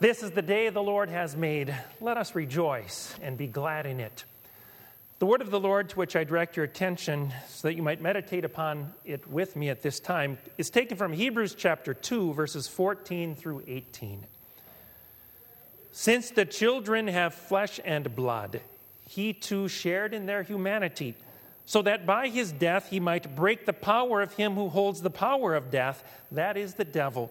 This is the day the Lord has made. Let us rejoice and be glad in it. The word of the Lord to which I direct your attention so that you might meditate upon it with me at this time is taken from Hebrews chapter 2, verses 14 through 18. Since the children have flesh and blood, he too shared in their humanity, so that by his death he might break the power of him who holds the power of death, that is the devil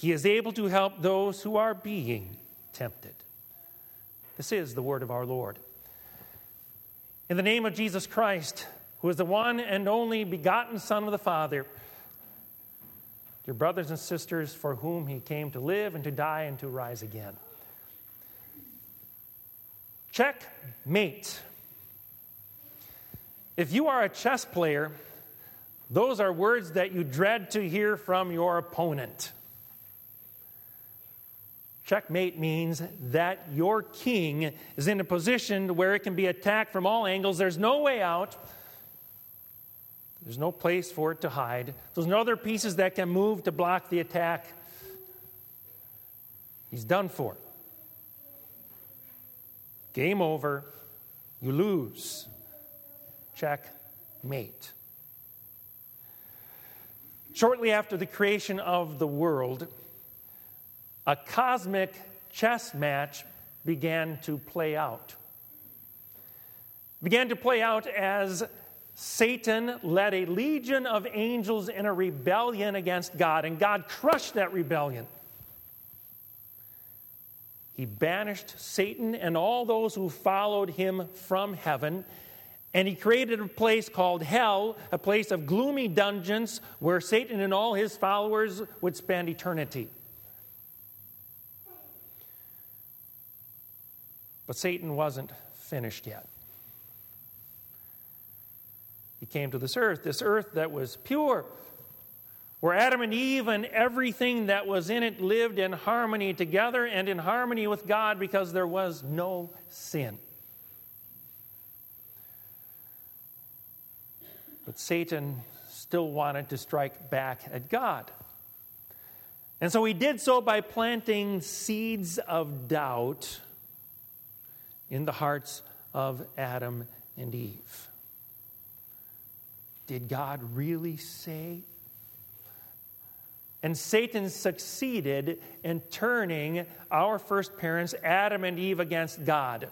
he is able to help those who are being tempted. This is the word of our Lord. In the name of Jesus Christ, who is the one and only begotten Son of the Father, your brothers and sisters for whom he came to live and to die and to rise again. Checkmate. If you are a chess player, those are words that you dread to hear from your opponent. Checkmate means that your king is in a position where it can be attacked from all angles. There's no way out. There's no place for it to hide. There's no other pieces that can move to block the attack. He's done for. Game over. You lose. Checkmate. Shortly after the creation of the world, a cosmic chess match began to play out. Began to play out as Satan led a legion of angels in a rebellion against God, and God crushed that rebellion. He banished Satan and all those who followed him from heaven, and he created a place called hell, a place of gloomy dungeons where Satan and all his followers would spend eternity. But Satan wasn't finished yet. He came to this earth, this earth that was pure, where Adam and Eve and everything that was in it lived in harmony together and in harmony with God because there was no sin. But Satan still wanted to strike back at God. And so he did so by planting seeds of doubt in the hearts of Adam and Eve. Did God really say? And Satan succeeded in turning our first parents, Adam and Eve, against God.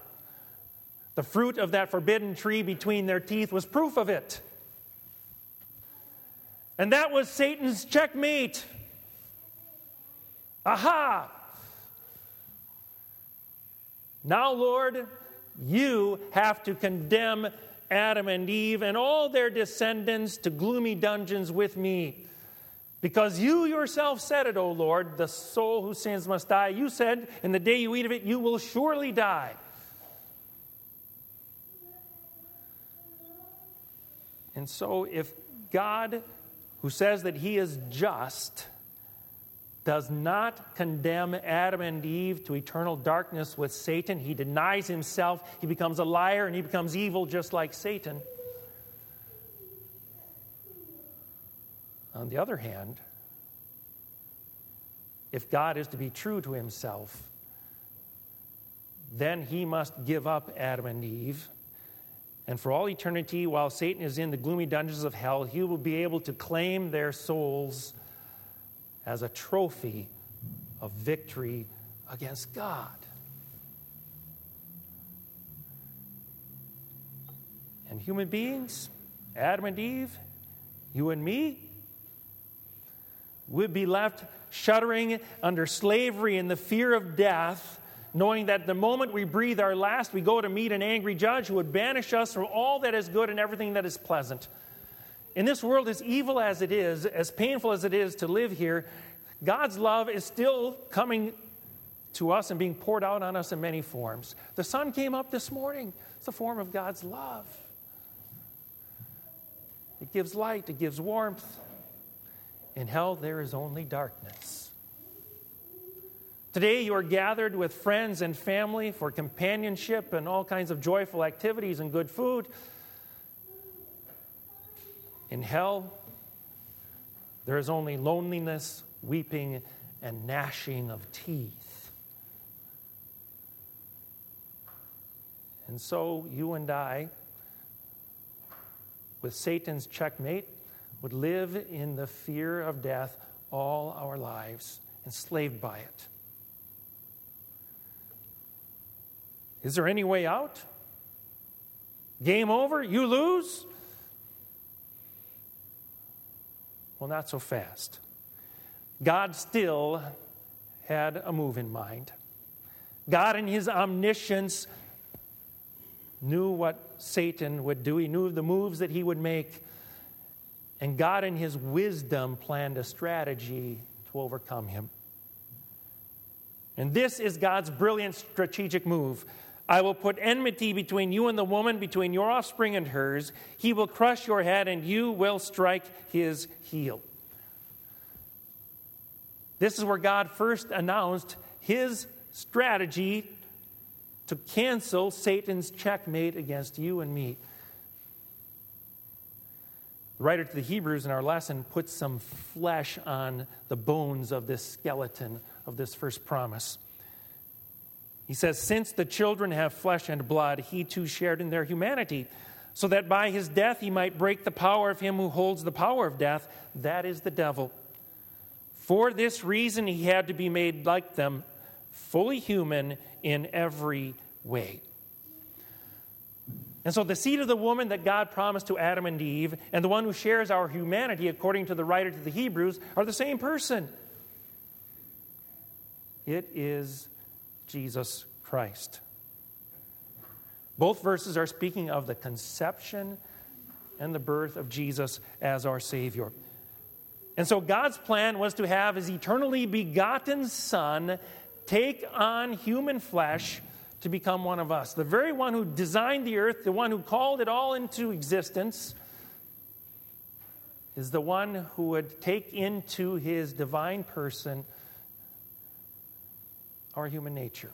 The fruit of that forbidden tree between their teeth was proof of it. And that was Satan's checkmate. Aha! Now, Lord, you have to condemn Adam and Eve and all their descendants to gloomy dungeons with me. Because you yourself said it, O Lord, the soul who sins must die. You said, in the day you eat of it, you will surely die. And so, if God, who says that He is just, does not condemn Adam and Eve to eternal darkness with Satan. He denies himself, he becomes a liar, and he becomes evil just like Satan. On the other hand, if God is to be true to himself, then he must give up Adam and Eve. And for all eternity, while Satan is in the gloomy dungeons of hell, he will be able to claim their souls as a trophy of victory against God. And human beings, Adam and Eve, you and me, would be left shuddering under slavery and the fear of death, knowing that the moment we breathe our last, we go to meet an angry judge who would banish us from all that is good and everything that is pleasant. In this world, as evil as it is, as painful as it is to live here, God's love is still coming to us and being poured out on us in many forms. The sun came up this morning, it's a form of God's love. It gives light, it gives warmth. In hell, there is only darkness. Today, you are gathered with friends and family for companionship and all kinds of joyful activities and good food. In hell, there is only loneliness, weeping, and gnashing of teeth. And so, you and I, with Satan's checkmate, would live in the fear of death all our lives, enslaved by it. Is there any way out? Game over? You lose? Well, not so fast. God still had a move in mind. God, in his omniscience, knew what Satan would do, he knew the moves that he would make. And God, in his wisdom, planned a strategy to overcome him. And this is God's brilliant strategic move. I will put enmity between you and the woman, between your offspring and hers. He will crush your head, and you will strike his heel. This is where God first announced his strategy to cancel Satan's checkmate against you and me. The writer to the Hebrews in our lesson puts some flesh on the bones of this skeleton of this first promise. He says, Since the children have flesh and blood, he too shared in their humanity, so that by his death he might break the power of him who holds the power of death, that is the devil. For this reason he had to be made like them, fully human in every way. And so, the seed of the woman that God promised to Adam and Eve, and the one who shares our humanity, according to the writer to the Hebrews, are the same person. It is Jesus Christ. Both verses are speaking of the conception and the birth of Jesus as our Savior. And so God's plan was to have his eternally begotten Son take on human flesh to become one of us. The very one who designed the earth, the one who called it all into existence, is the one who would take into his divine person our human nature.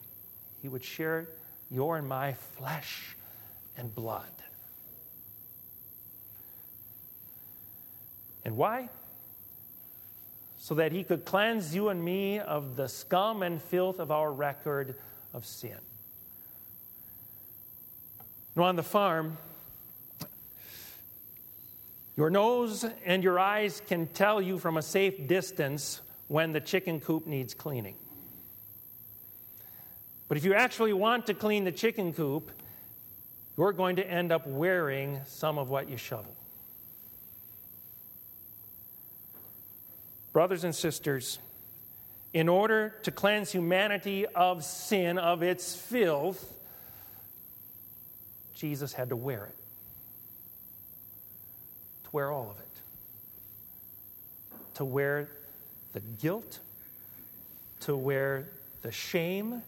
He would share your and my flesh and blood. And why? So that he could cleanse you and me of the scum and filth of our record of sin. Now, on the farm, your nose and your eyes can tell you from a safe distance when the chicken coop needs cleaning. But if you actually want to clean the chicken coop, you're going to end up wearing some of what you shovel. Brothers and sisters, in order to cleanse humanity of sin, of its filth, Jesus had to wear it. To wear all of it. To wear the guilt, to wear the shame,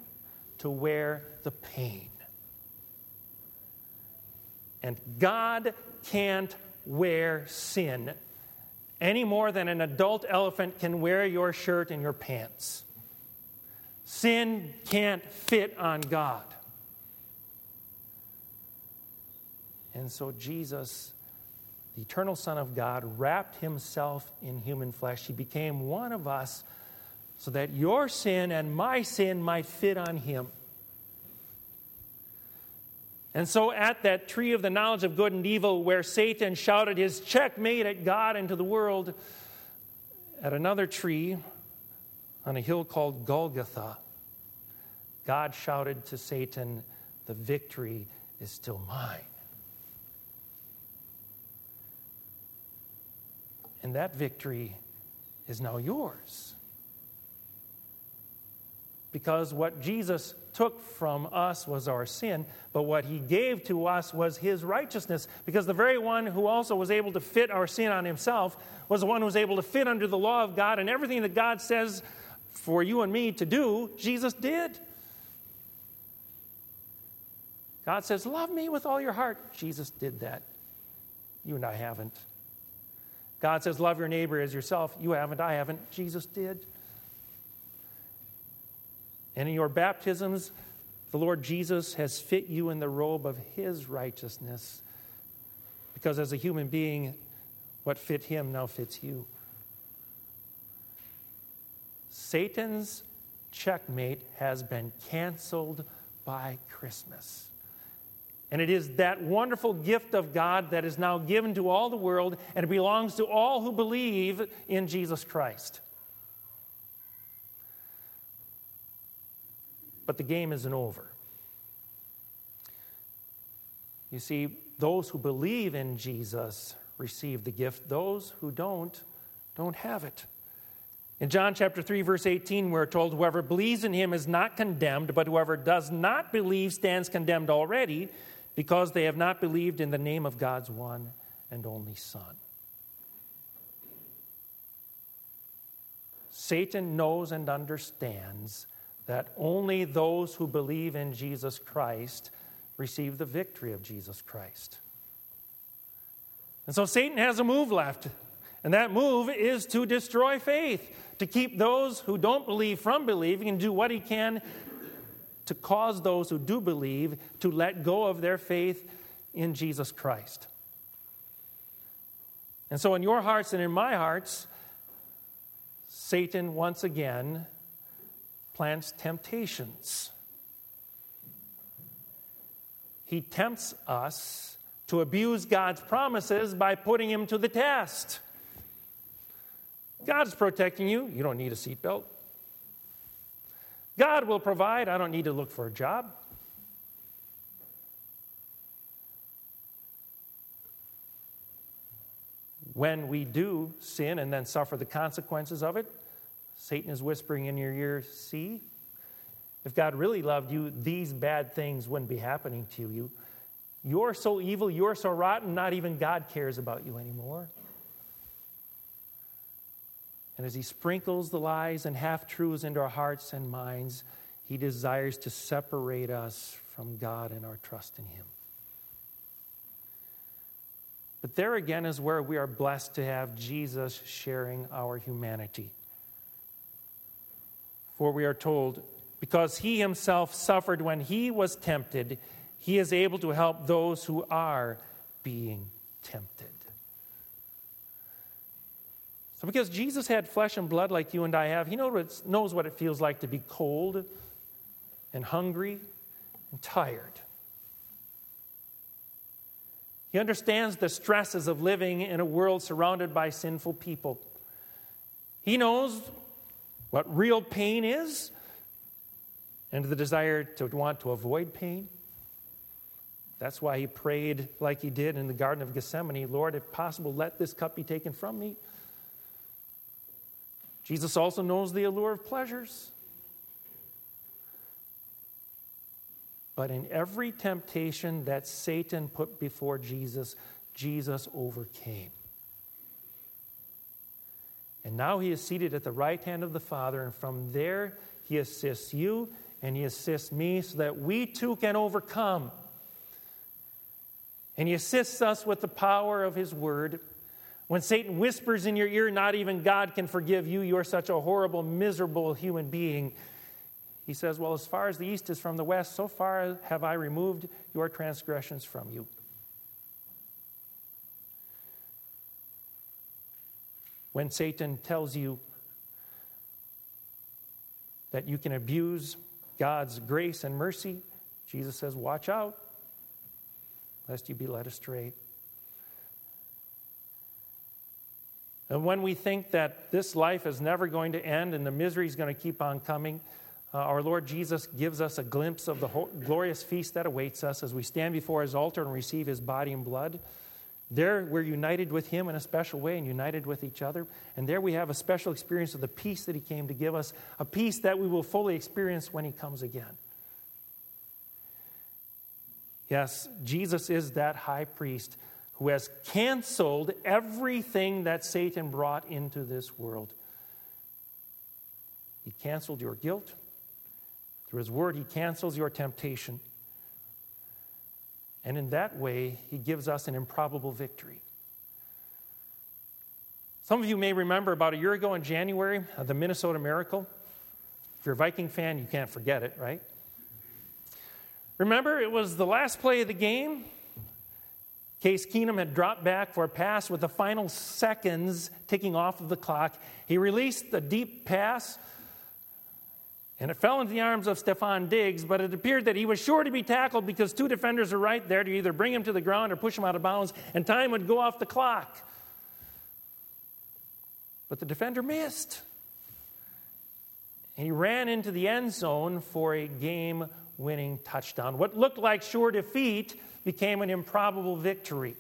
to wear the pain. And God can't wear sin any more than an adult elephant can wear your shirt and your pants. Sin can't fit on God. And so Jesus, the eternal Son of God, wrapped himself in human flesh. He became one of us so that your sin and my sin might fit on him. And so, at that tree of the knowledge of good and evil, where Satan shouted his checkmate at God and to the world, at another tree on a hill called Golgotha, God shouted to Satan, The victory is still mine. And that victory is now yours. Because what Jesus took from us was our sin, but what he gave to us was his righteousness. Because the very one who also was able to fit our sin on himself was the one who was able to fit under the law of God and everything that God says for you and me to do, Jesus did. God says, Love me with all your heart. Jesus did that. You and I haven't. God says, Love your neighbor as yourself. You haven't, I haven't. Jesus did. And in your baptisms, the Lord Jesus has fit you in the robe of his righteousness. Because as a human being, what fit him now fits you. Satan's checkmate has been canceled by Christmas. And it is that wonderful gift of God that is now given to all the world, and it belongs to all who believe in Jesus Christ. But the game isn't over. You see, those who believe in Jesus receive the gift, those who don't, don't have it. In John chapter 3, verse 18, we're told, Whoever believes in him is not condemned, but whoever does not believe stands condemned already because they have not believed in the name of God's one and only Son. Satan knows and understands that only those who believe in Jesus Christ receive the victory of Jesus Christ. And so Satan has a move left, and that move is to destroy faith, to keep those who don't believe from believing and do what he can to cause those who do believe to let go of their faith in Jesus Christ. And so, in your hearts and in my hearts, Satan once again plants temptations. He tempts us to abuse God's promises by putting him to the test. God's protecting you. You don't need a seatbelt. God will provide. I don't need to look for a job. When we do sin and then suffer the consequences of it, Satan is whispering in your ear, See, if God really loved you, these bad things wouldn't be happening to you. You're so evil, you're so rotten, not even God cares about you anymore. And as He sprinkles the lies and half truths into our hearts and minds, He desires to separate us from God and our trust in Him. But there again is where we are blessed to have Jesus sharing our humanity. For we are told, because He Himself suffered when He was tempted, He is able to help those who are being tempted. So, because Jesus had flesh and blood like you and I have, he knows what it feels like to be cold and hungry and tired. He understands the stresses of living in a world surrounded by sinful people. He knows what real pain is and the desire to want to avoid pain. That's why he prayed like he did in the Garden of Gethsemane Lord, if possible, let this cup be taken from me. Jesus also knows the allure of pleasures. But in every temptation that Satan put before Jesus, Jesus overcame. Now he is seated at the right hand of the Father, and from there he assists you and he assists me so that we too can overcome. And he assists us with the power of his word when Satan whispers in your ear, not even God can forgive you, you're such a horrible, miserable human being, he says, Well, as far as the east is from the west, so far have I removed your transgressions from you. When Satan tells you that you can abuse God's grace and mercy, Jesus says, Watch out, lest you be led astray. And when we think that this life is never going to end and the misery is going to keep on coming, uh, our Lord Jesus gives us a glimpse of the glorious feast that awaits us as we stand before his altar and receive his body and blood. There, we're united with him in a special way and united with each other. And there we have a special experience of the peace that he came to give us, a peace that we will fully experience when he comes again. Yes, Jesus is that high priest who has canceled everything that Satan brought into this world. He canceled your guilt. Through His Word, He cancels your temptation. And in that way, He gives us an improbable victory. Some of you may remember about a year ago in January, the Minnesota Miracle. If you're a Viking fan, you can't forget it, right? Remember, it was the last play of the game. Case Keenum had dropped back for a pass with the final seconds ticking off of the clock. He released the deep pass, and it fell into the arms of Stefon Diggs, but it appeared that he was sure to be tackled because two defenders were right there to either bring him to the ground or push him out of bounds, and time would go off the clock. But the defender missed. And he ran into the end zone for a game winning touchdown. What looked like sure defeat became an improbable victory.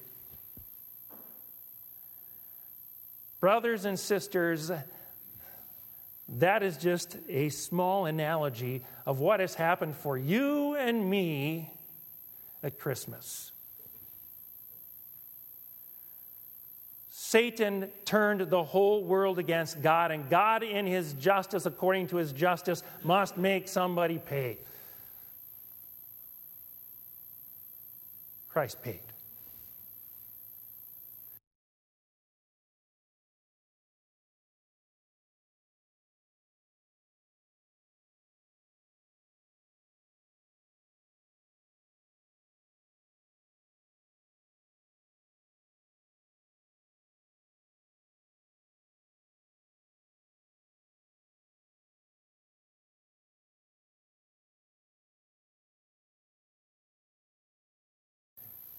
Brothers and sisters, that is just a small analogy of what has happened for you and me at Christmas. Satan turned the whole world against God, and God, in his justice, according to his justice, must make somebody pay. Christ paid.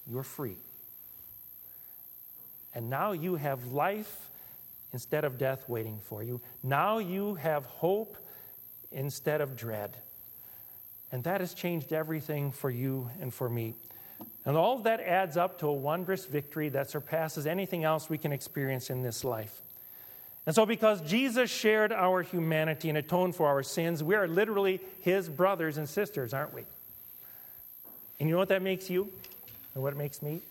You're free. And now you have life instead of death waiting for you. Now you have hope instead of dread. And that has changed everything for you and for me. And all of that adds up to a wondrous victory that surpasses anything else we can experience in this life. And so, because Jesus shared our humanity and atoned for our sins, we are literally his brothers and sisters, aren't we? And you know what that makes you? And what it makes me?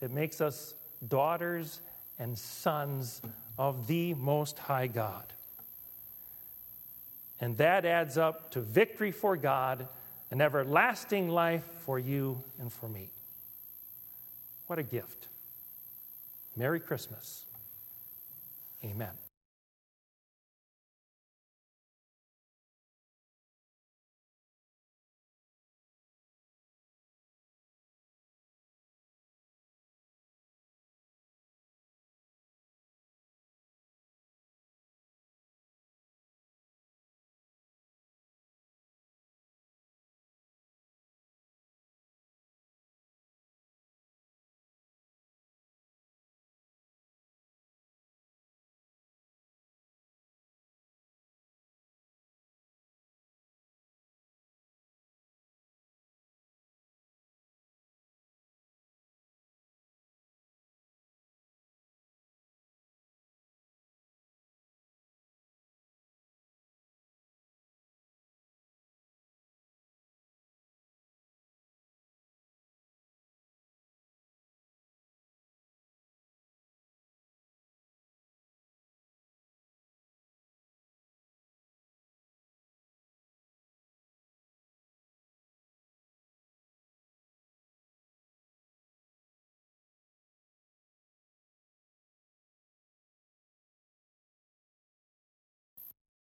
It makes us daughters and sons of the Most High God. And that adds up to victory for God and everlasting life for you and for me. What a gift. Merry Christmas. Amen.